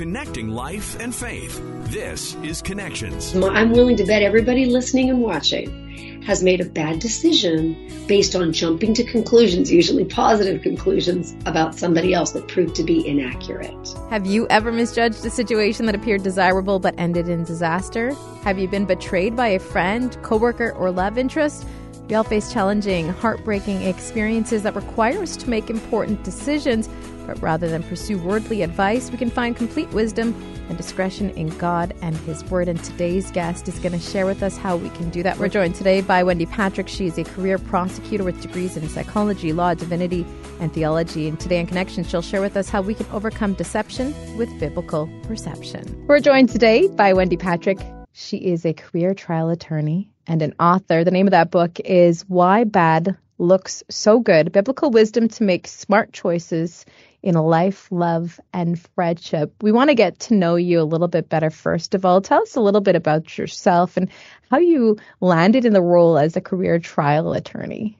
Connecting life and faith. This is Connections. I'm willing to bet everybody listening and watching has made a bad decision based on jumping to conclusions, usually positive conclusions, about somebody else that proved to be inaccurate. Have you ever misjudged a situation that appeared desirable but ended in disaster? Have you been betrayed by a friend, coworker, or love interest? We all face challenging, heartbreaking experiences that require us to make important decisions, but rather than pursue worldly advice, we can find complete wisdom and discretion in God and His Word. And today's guest is going to share with us how we can do that. We're joined today by Wendy Patrick. She is a career prosecutor with degrees in psychology, law, divinity, and theology. And today in Connection, she'll share with us how we can overcome deception with biblical perception. We're joined today by Wendy Patrick. She is a career trial attorney and an author. The name of that book is Why Bad Looks So Good Biblical Wisdom to Make Smart Choices in Life, Love, and Friendship. We want to get to know you a little bit better, first of all. Tell us a little bit about yourself and how you landed in the role as a career trial attorney.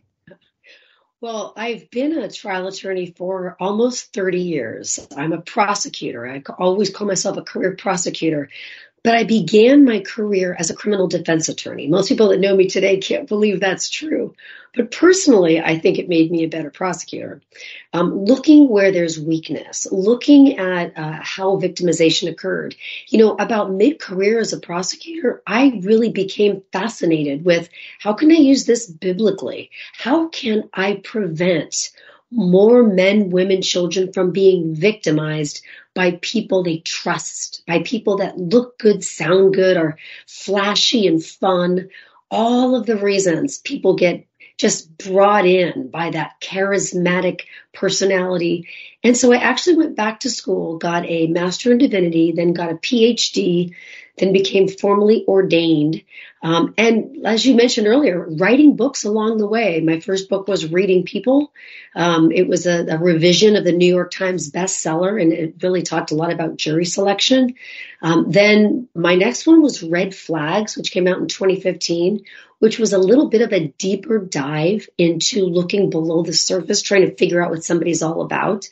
Well, I've been a trial attorney for almost 30 years. I'm a prosecutor. I always call myself a career prosecutor. But I began my career as a criminal defense attorney. Most people that know me today can't believe that's true. But personally, I think it made me a better prosecutor. Um, looking where there's weakness, looking at uh, how victimization occurred. You know, about mid career as a prosecutor, I really became fascinated with how can I use this biblically? How can I prevent more men, women, children from being victimized by people they trust, by people that look good, sound good, are flashy and fun. All of the reasons people get just brought in by that charismatic personality. And so I actually went back to school, got a master in divinity, then got a PhD, then became formally ordained. Um, and as you mentioned earlier, writing books along the way. My first book was Reading People. Um, it was a, a, revision of the New York Times bestseller, and it really talked a lot about jury selection. Um, then my next one was Red Flags, which came out in 2015, which was a little bit of a deeper dive into looking below the surface, trying to figure out what somebody's all about.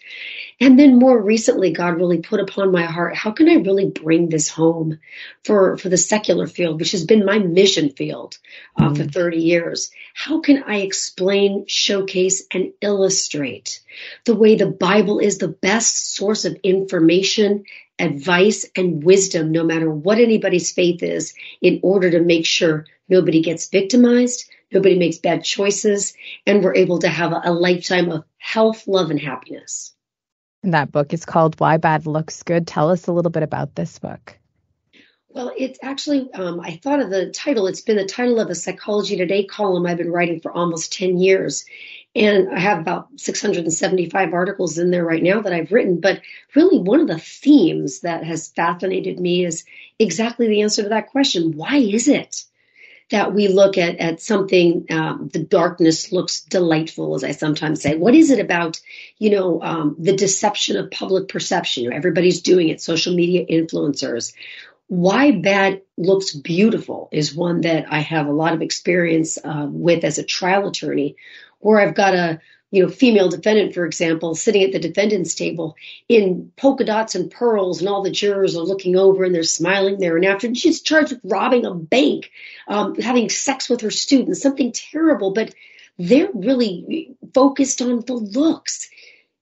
And then more recently, God really put upon my heart, how can I really bring this home for, for the secular field, which has been my mission field uh, mm-hmm. for 30 years? How can I explain, showcase, and illustrate the way the Bible is the best source of information advice and wisdom, no matter what anybody's faith is, in order to make sure nobody gets victimized, nobody makes bad choices, and we're able to have a, a lifetime of health, love, and happiness. And that book is called Why Bad Looks Good. Tell us a little bit about this book. Well, it's actually, um, I thought of the title. It's been the title of a Psychology Today column I've been writing for almost 10 years. And I have about 675 articles in there right now that I've written. But really, one of the themes that has fascinated me is exactly the answer to that question. Why is it that we look at, at something, um, the darkness looks delightful, as I sometimes say? What is it about, you know, um, the deception of public perception? Everybody's doing it, social media influencers. Why bad looks beautiful is one that I have a lot of experience uh, with as a trial attorney where I've got a you know female defendant, for example, sitting at the defendant's table in polka dots and pearls, and all the jurors are looking over and they're smiling there and after. She's charged with robbing a bank, um, having sex with her students, something terrible, but they're really focused on the looks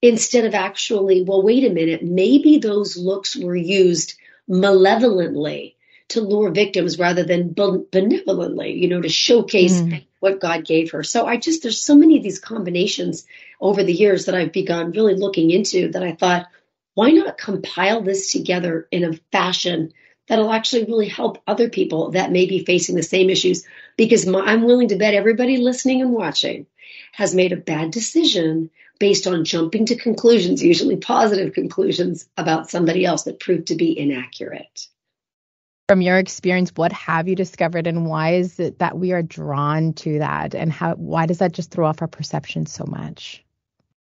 instead of actually, well, wait a minute, maybe those looks were used malevolently to lure victims rather than benevolently, you know, to showcase mm. what God gave her. So I just, there's so many of these combinations over the years that I've begun really looking into that I thought, why not compile this together in a fashion that'll actually really help other people that may be facing the same issues? Because my, I'm willing to bet everybody listening and watching has made a bad decision based on jumping to conclusions, usually positive conclusions about somebody else that proved to be inaccurate from your experience, what have you discovered and why is it that we are drawn to that and how why does that just throw off our perception so much?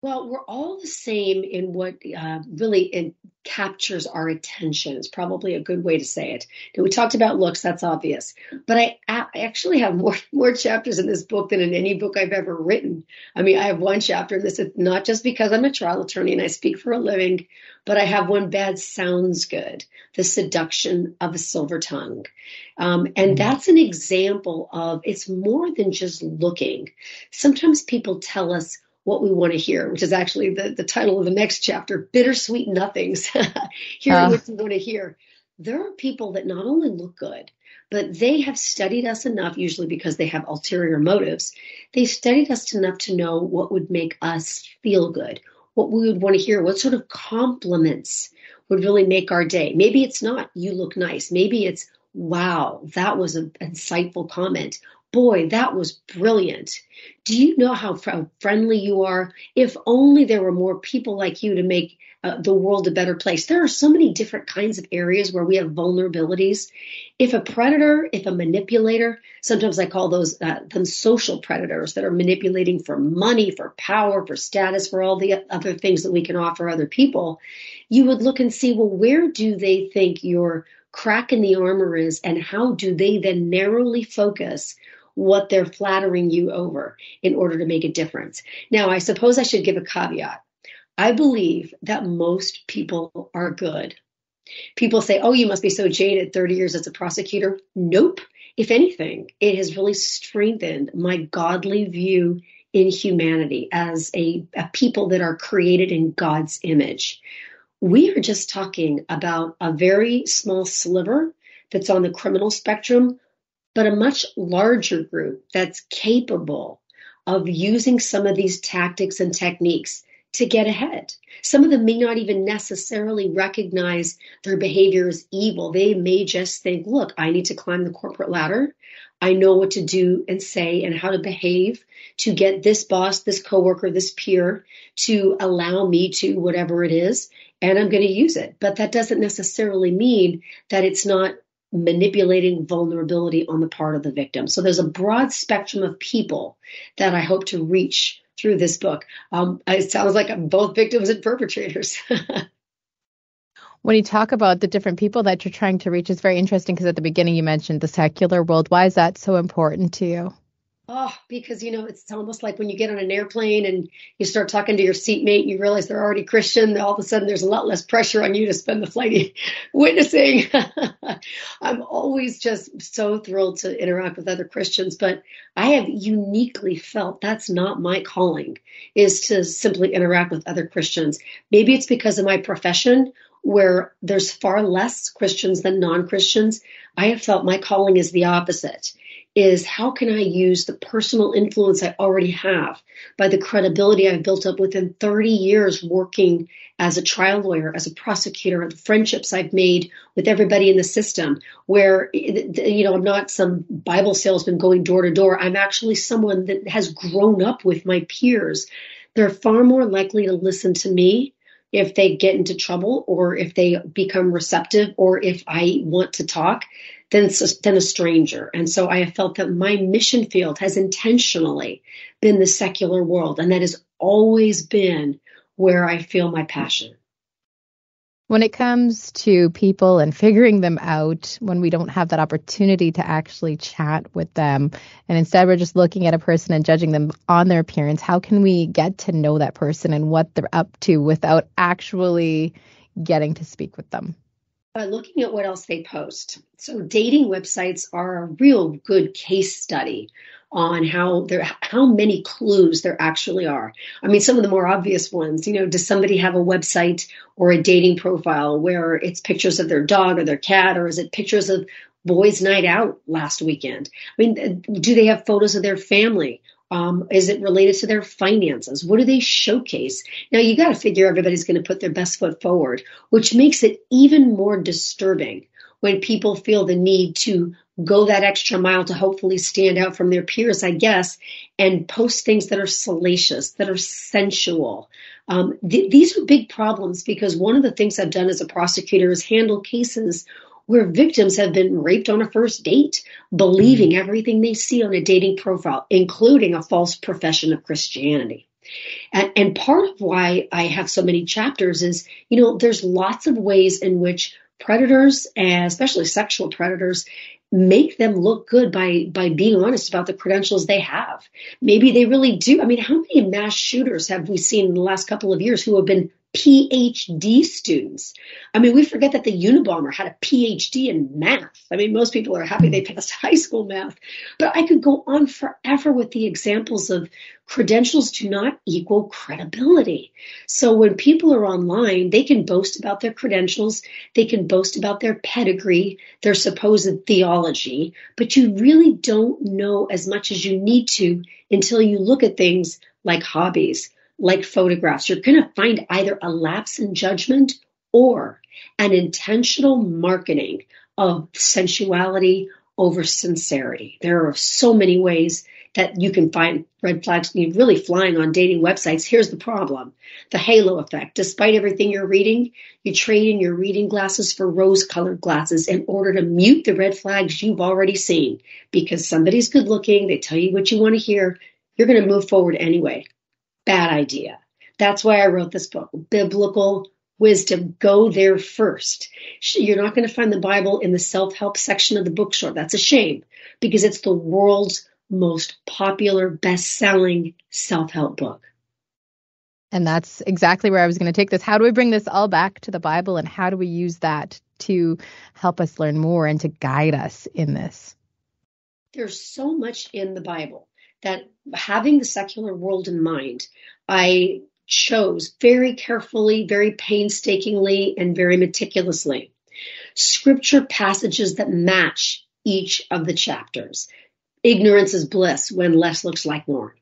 Well, we're all the same in what uh, really it captures our attention. It's probably a good way to say it. Now, we talked about looks, that's obvious, but I, I actually have more more chapters in this book than in any book I've ever written. I mean, I have one chapter in this, not just because I'm a trial attorney and I speak for a living, but I have one bad sounds good, the seduction of a silver tongue, um, and mm-hmm. that's an example of it's more than just looking. Sometimes people tell us what we want to hear, which is actually the, the title of the next chapter, Bittersweet Nothings, hearing uh. what you want to hear. There are people that not only look good, but they have studied us enough, usually because they have ulterior motives. They studied us enough to know what would make us feel good, what we would want to hear, what sort of compliments would really make our day. Maybe it's not, you look nice. Maybe it's, wow, that was an insightful comment boy, that was brilliant. Do you know how friendly you are? If only there were more people like you to make uh, the world a better place. There are so many different kinds of areas where we have vulnerabilities. If a predator, if a manipulator, sometimes I call those uh, them social predators that are manipulating for money, for power, for status, for all the other things that we can offer other people, you would look and see, well, where do they think your crack in the armor is, and how do they then narrowly focus what they're flattering you over in order to make a difference. Now, I suppose I should give a caveat. I believe that most people are good. People say, oh, you must be so jaded 30 years as a prosecutor. Nope. If anything, it has really strengthened my godly view in humanity as a, a people that are created in God's image. We are just talking about a very small sliver that's on the criminal spectrum but a much larger group that's capable of using some of these tactics and techniques to get ahead. Some of them may not even necessarily recognize their behavior as evil. They may just think, look, I need to climb the corporate ladder. I know what to do and say and how to behave to get this boss, this coworker, this peer to allow me to whatever it is. And I'm going to use it. But that doesn't necessarily mean that it's not manipulating vulnerability on the part of the victim. So there's a broad spectrum of people that I hope to reach through this book. Um, it sounds like I'm both victims and perpetrators. when you talk about the different people that you're trying to reach, it's very interesting because at the beginning you mentioned the secular world. Why is that so important to you? Oh, because you know, it's almost like when you get on an airplane and you start talking to your seatmate, and you realize they're already Christian. All of a sudden, there's a lot less pressure on you to spend the flight witnessing. I'm always just so thrilled to interact with other Christians, but I have uniquely felt that's not my calling, is to simply interact with other Christians. Maybe it's because of my profession where there's far less Christians than non Christians. I have felt my calling is the opposite is how can I use the personal influence I already have by the credibility I've built up within 30 years working as a trial lawyer, as a prosecutor, the friendships I've made with everybody in the system, where, you know, I'm not some Bible salesman going door to door. I'm actually someone that has grown up with my peers. They're far more likely to listen to me if they get into trouble or if they become receptive or if I want to talk than, than a stranger. And so I have felt that my mission field has intentionally been the secular world, and that has always been where I feel my passion. When it comes to people and figuring them out, when we don't have that opportunity to actually chat with them, and instead we're just looking at a person and judging them on their appearance, how can we get to know that person and what they're up to without actually getting to speak with them? By looking at what else they post. So dating websites are a real good case study on how there how many clues there actually are. I mean, some of the more obvious ones, you know, does somebody have a website or a dating profile where it's pictures of their dog or their cat, or is it pictures of boys' night out last weekend? I mean, do they have photos of their family? Um, is it related to their finances? What do they showcase? Now you got to figure everybody's going to put their best foot forward, which makes it even more disturbing when people feel the need to go that extra mile to hopefully stand out from their peers, I guess, and post things that are salacious, that are sensual. Um, th- these are big problems because one of the things I've done as a prosecutor is handle cases where victims have been raped on a first date, believing mm-hmm. everything they see on a dating profile, including a false profession of Christianity. And, and part of why I have so many chapters is, you know, there's lots of ways in which predators, especially sexual predators, make them look good by by being honest about the credentials they have. Maybe they really do. I mean, how many mass shooters have we seen in the last couple of years who have been PhD students. I mean, we forget that the Unabomber had a PhD in math. I mean, most people are happy they passed high school math, but I could go on forever with the examples of credentials do not equal credibility. So when people are online, they can boast about their credentials, they can boast about their pedigree, their supposed theology, but you really don't know as much as you need to until you look at things like hobbies like photographs, you're going to find either a lapse in judgment or an intentional marketing of sensuality over sincerity. There are so many ways that you can find red flags really flying on dating websites. Here's the problem. The halo effect. Despite everything you're reading, you trade in your reading glasses for rose colored glasses in order to mute the red flags you've already seen. Because somebody's good looking, they tell you what you want to hear, you're going to move forward anyway. Bad idea. That's why I wrote this book, Biblical Wisdom. Go there first. You're not going to find the Bible in the self help section of the bookstore. That's a shame because it's the world's most popular, best selling self help book. And that's exactly where I was going to take this. How do we bring this all back to the Bible and how do we use that to help us learn more and to guide us in this? There's so much in the Bible that having the secular world in mind, I chose very carefully, very painstakingly, and very meticulously scripture passages that match each of the chapters. Ignorance is bliss when less looks like more.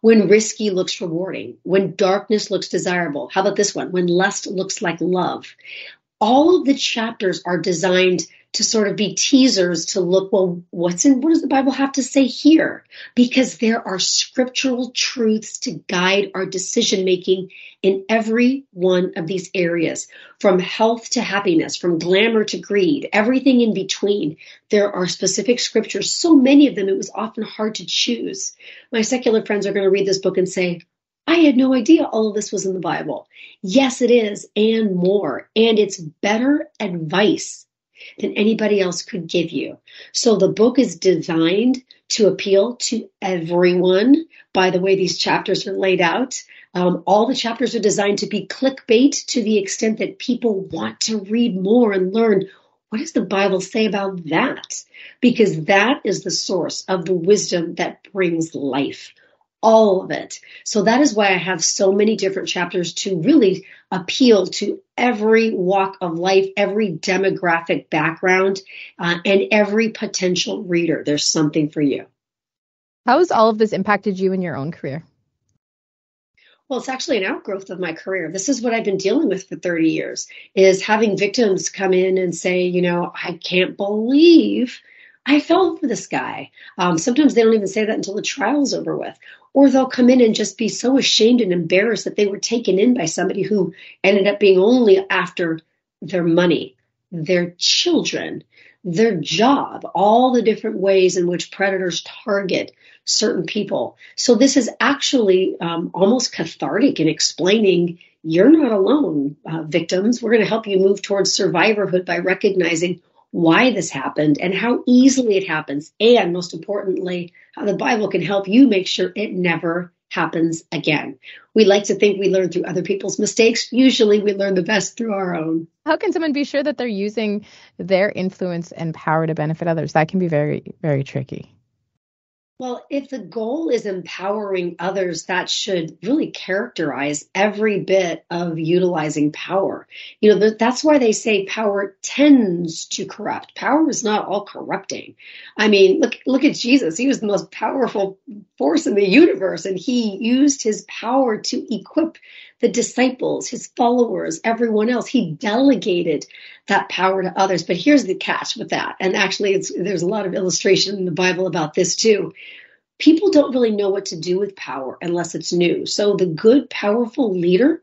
When risky looks rewarding. When darkness looks desirable. How about this one? When lust looks like love. All of the chapters are designed to sort of be teasers to look, well, what's in, what does the Bible have to say here? Because there are scriptural truths to guide our decision making in every one of these areas, from health to happiness, from glamour to greed, everything in between. There are specific scriptures, so many of them, it was often hard to choose. My secular friends are going to read this book and say, I had no idea all of this was in the Bible. Yes, it is, and more. And it's better advice than anybody else could give you. So the book is designed to appeal to everyone by the way these chapters are laid out. Um, all the chapters are designed to be clickbait to the extent that people want to read more and learn what does the Bible say about that? Because that is the source of the wisdom that brings life all of it. So that is why I have so many different chapters to really appeal to every walk of life, every demographic background, uh, and every potential reader. There's something for you. How has all of this impacted you in your own career? Well, it's actually an outgrowth of my career. This is what I've been dealing with for 30 years is having victims come in and say, you know, I can't believe I fell for this guy. Um, sometimes they don't even say that until the trial's over with. Or they'll come in and just be so ashamed and embarrassed that they were taken in by somebody who ended up being only after their money, their children, their job, all the different ways in which predators target certain people. So this is actually um, almost cathartic in explaining you're not alone, uh, victims. We're going to help you move towards survivorhood by recognizing why this happened and how easily it happens, and most importantly, how the Bible can help you make sure it never happens again. We like to think we learn through other people's mistakes. Usually we learn the best through our own. How can someone be sure that they're using their influence and power to benefit others? That can be very, very tricky. Well, if the goal is empowering others, that should really characterize every bit of utilizing power. You know, that's why they say power tends to corrupt. Power is not all corrupting. I mean, look, look at Jesus. He was the most powerful force in the universe and he used his power to equip the disciples, his followers, everyone else. He delegated that power to others. But here's the catch with that. And actually, there's a lot of illustration in the Bible about this too. People don't really know what to do with power unless it's new. So the good, powerful leader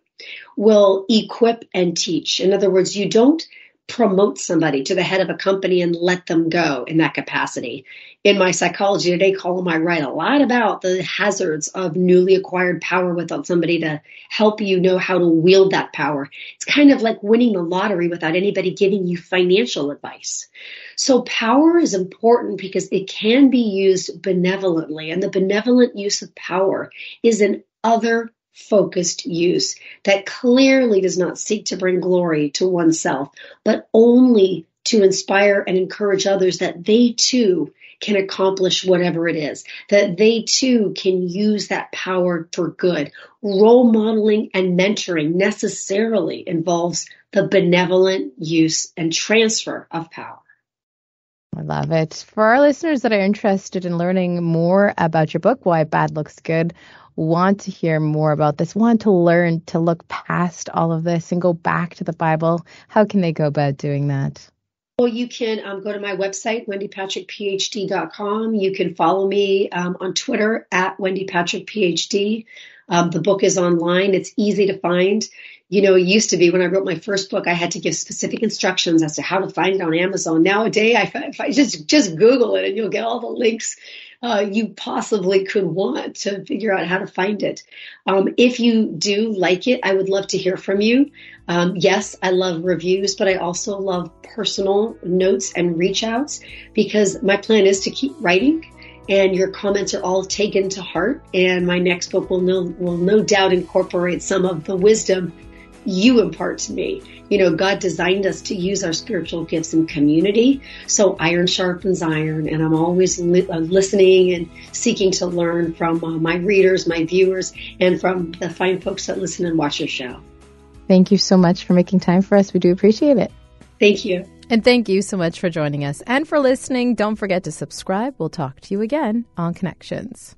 will equip and teach. In other words, you don't promote somebody to the head of a company and let them go in that capacity. In my psychology today column, I write a lot about the hazards of newly acquired power without somebody to help you know how to wield that power. It's kind of like winning the lottery without anybody giving you financial advice. So power is important because it can be used benevolently and the benevolent use of power is an other focused use that clearly does not seek to bring glory to oneself, but only to inspire and encourage others that they too can accomplish whatever it is, that they too can use that power for good. Role modeling and mentoring necessarily involves the benevolent use and transfer of power. I love it. For our listeners that are interested in learning more about your book, Why Bad Looks Good, want to hear more about this, want to learn to look past all of this and go back to the Bible, how can they go about doing that? Well, you can um, go to my website, wendypatrickphd.com. You can follow me um, on Twitter at wendypatrickphd. Um, the book is online. It's easy to find. You know, it used to be when I wrote my first book, I had to give specific instructions as to how to find it on Amazon. Nowadays, I, I just just Google it and you'll get all the links uh, you possibly could want to figure out how to find it. Um, if you do like it, I would love to hear from you. Um, yes, I love reviews, but I also love personal notes and reach outs because my plan is to keep writing and your comments are all taken to heart. And my next book will no, will no doubt incorporate some of the wisdom you impart to me. You know, God designed us to use our spiritual gifts in community. So iron sharpens iron. And I'm always li- uh, listening and seeking to learn from uh, my readers, my viewers, and from the fine folks that listen and watch your show. Thank you so much for making time for us. We do appreciate it. Thank you. And thank you so much for joining us and for listening. Don't forget to subscribe. We'll talk to you again on Connections.